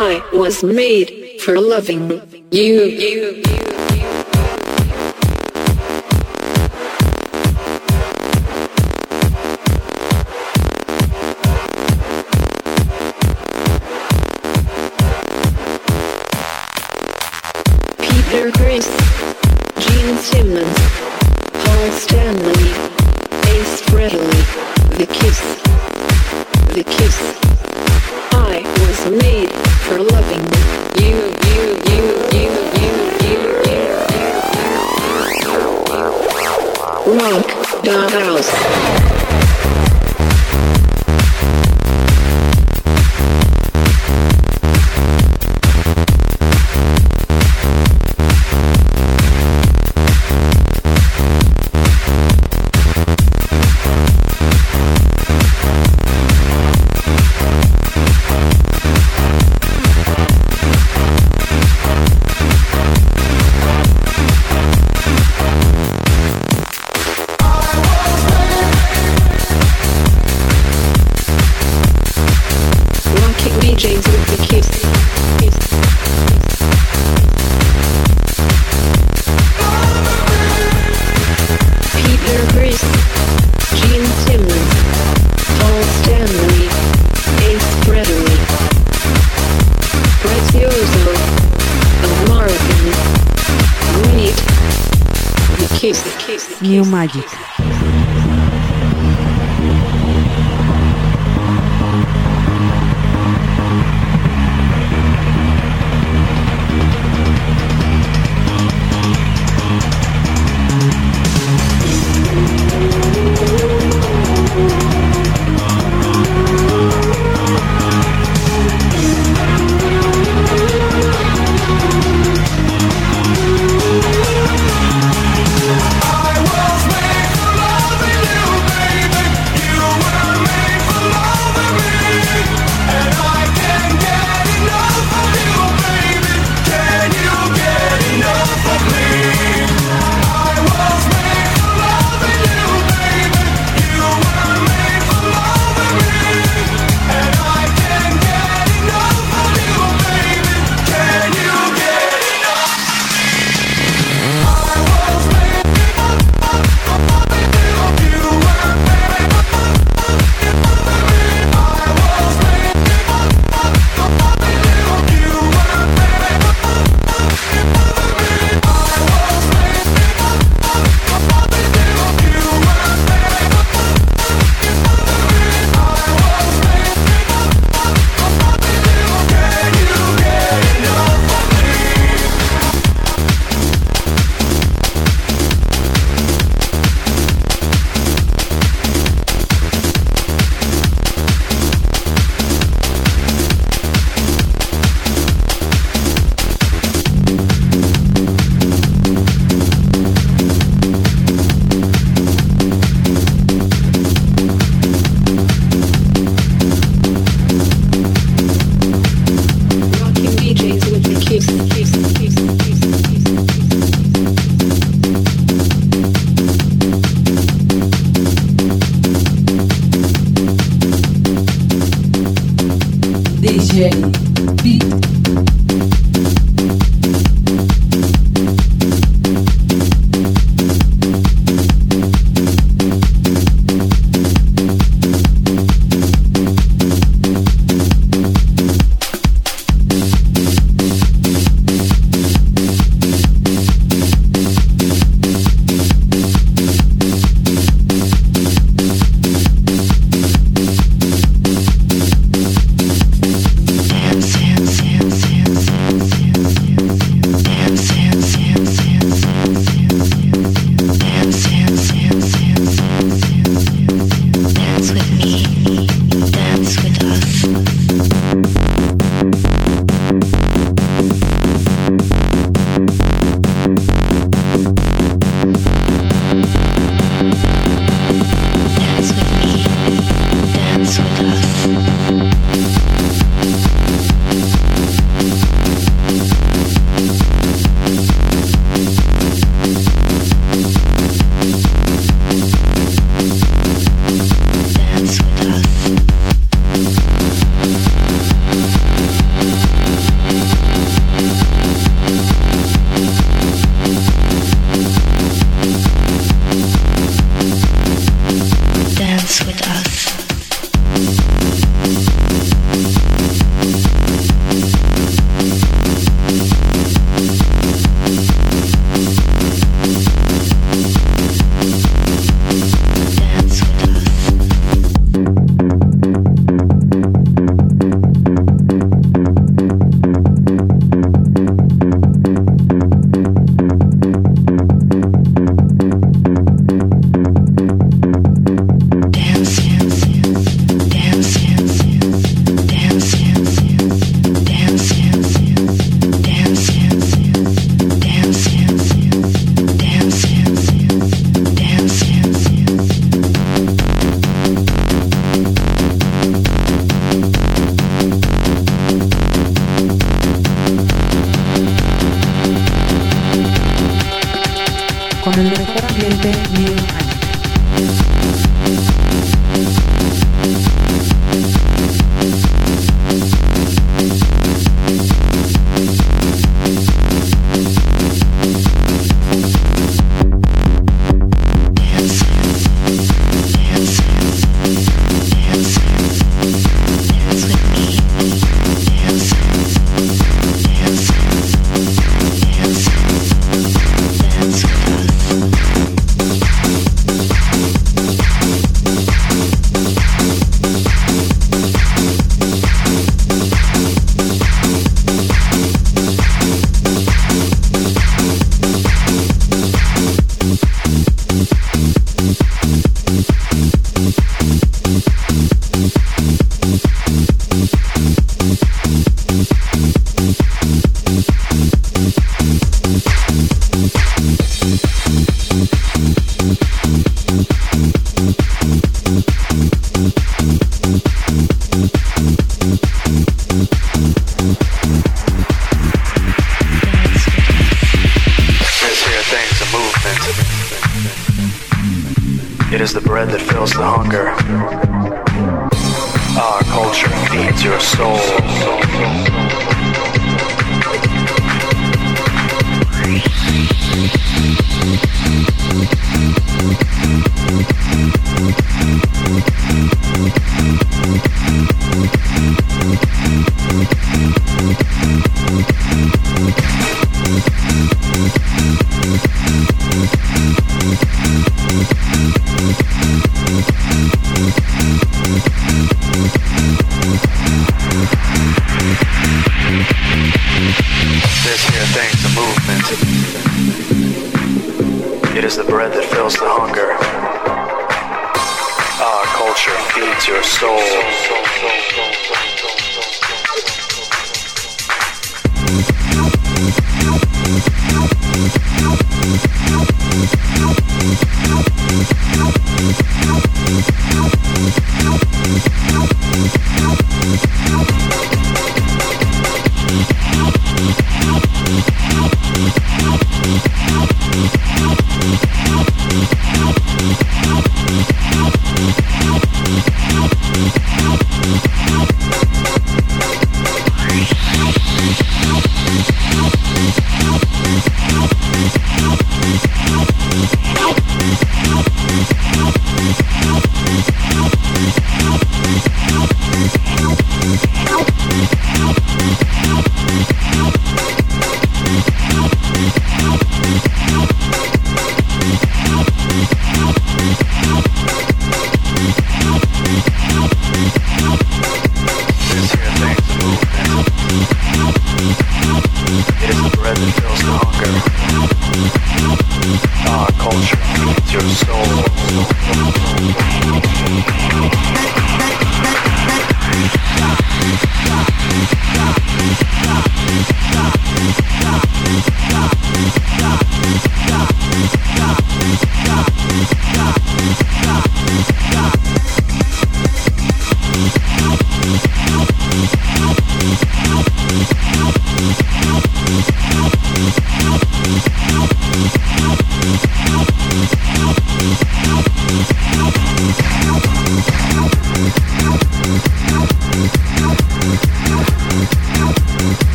I was made for loving you. you, DJ Peet.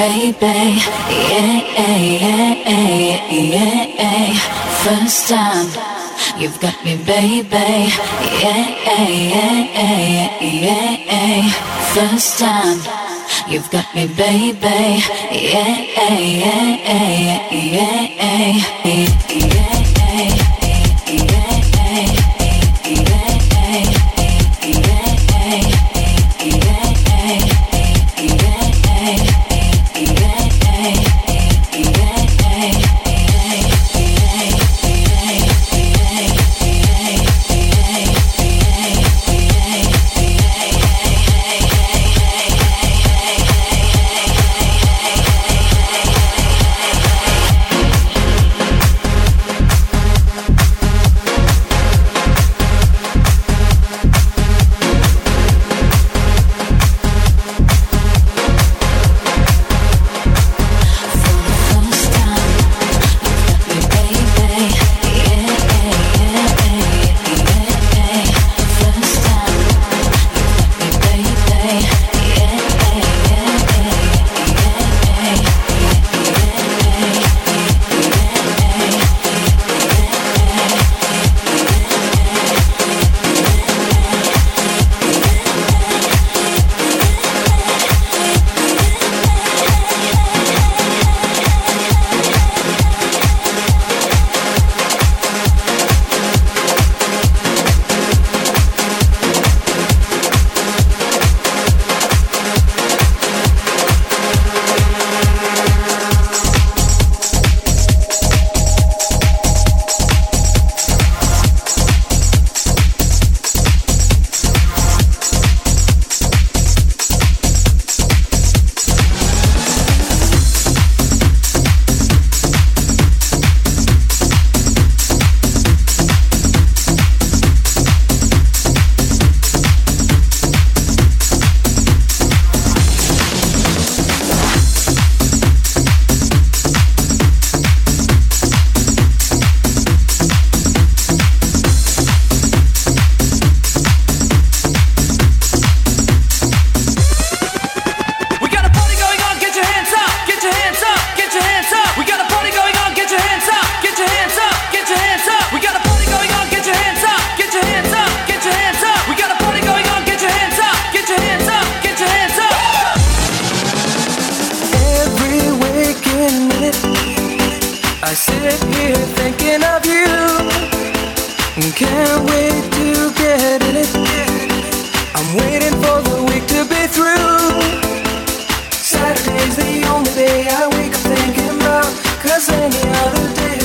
Baby. Yeah, yeah, yeah, yeah, yeah. First time. You've got me, baby. Yeah, yeah, yeah, yeah, yeah. First time. You've got me, baby. Yeah, yeah, yeah, yeah, yeah, yeah.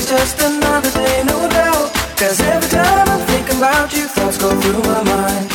Just another day, no doubt. Cause every time I'm thinking about you, thoughts go through my mind.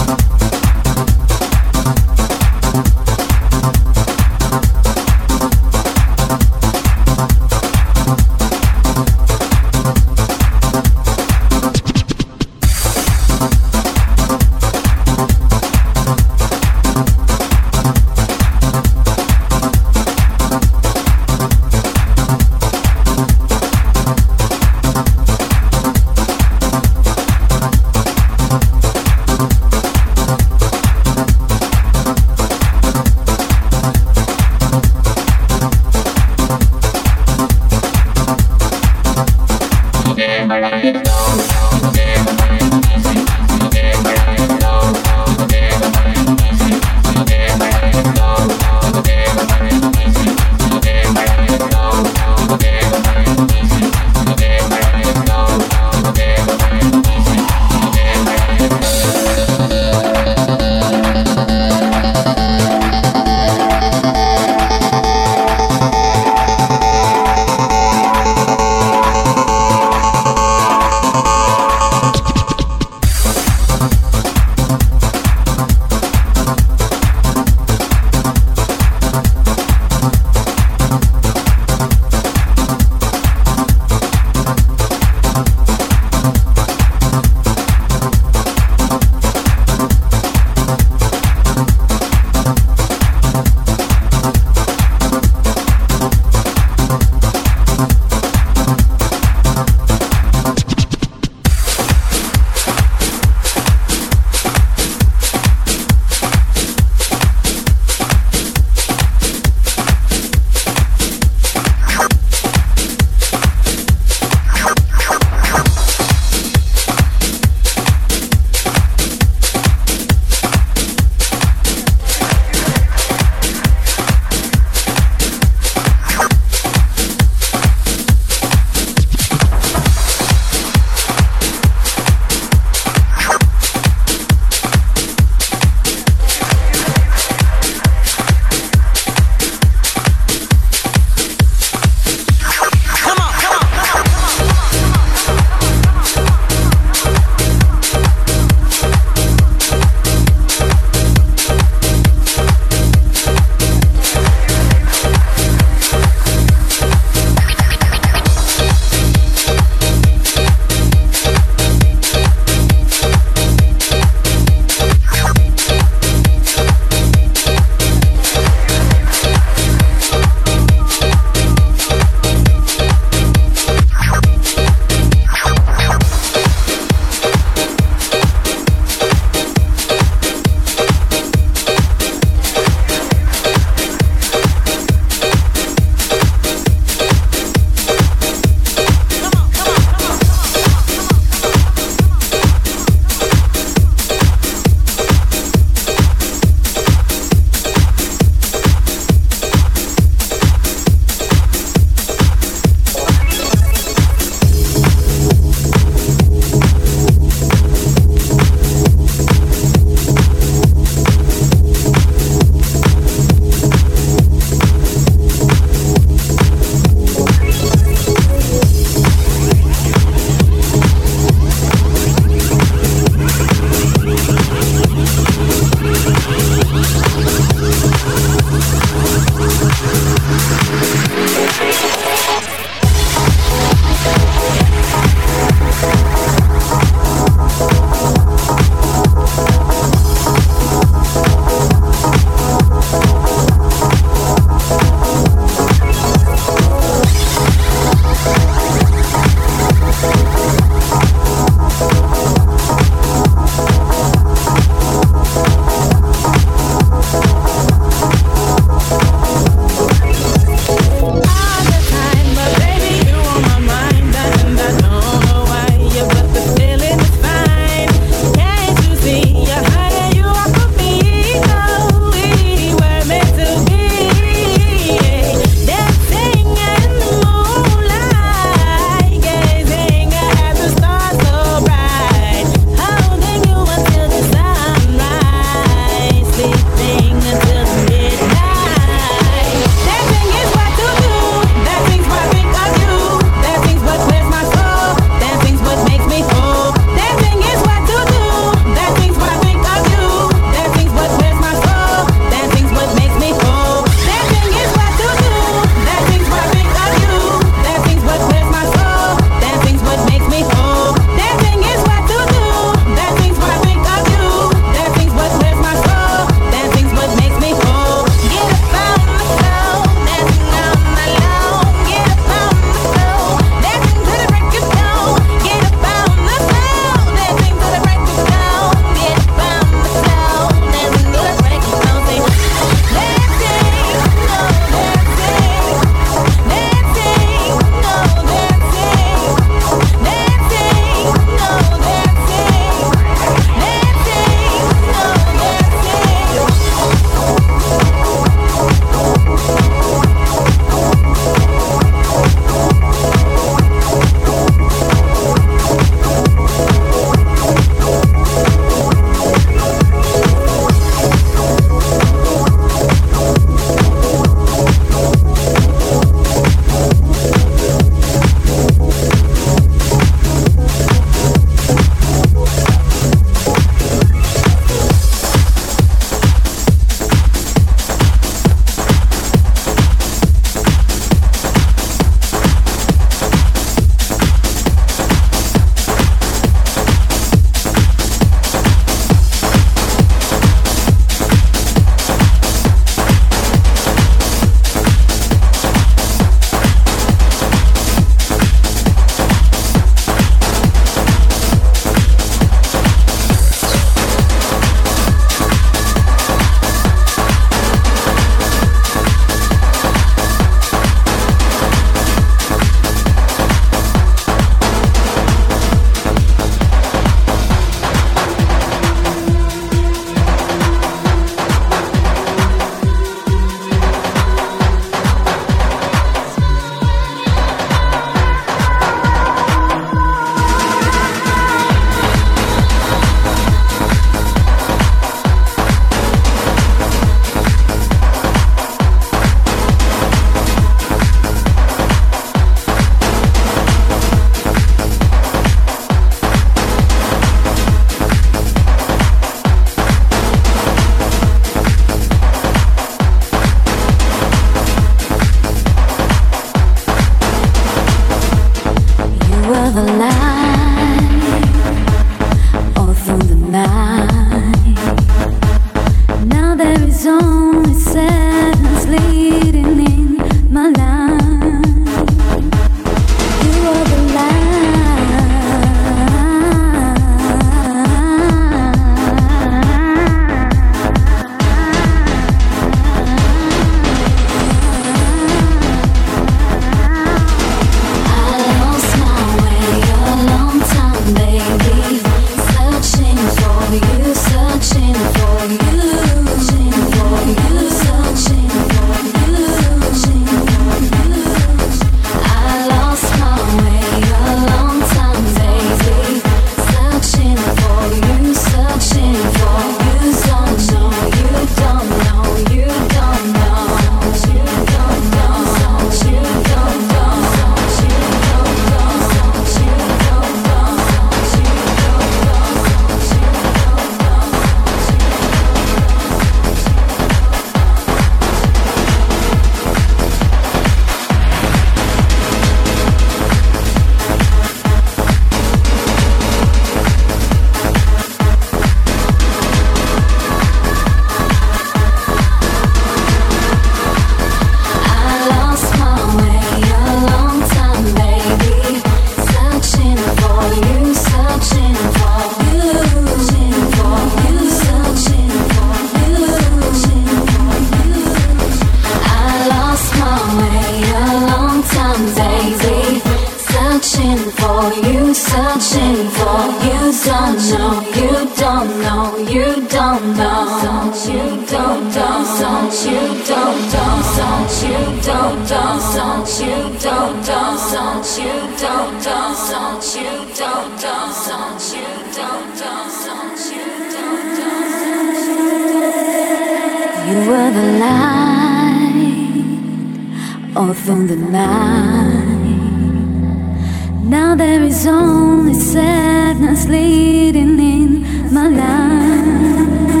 Now there is only sadness leading in my life.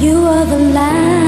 You are the light.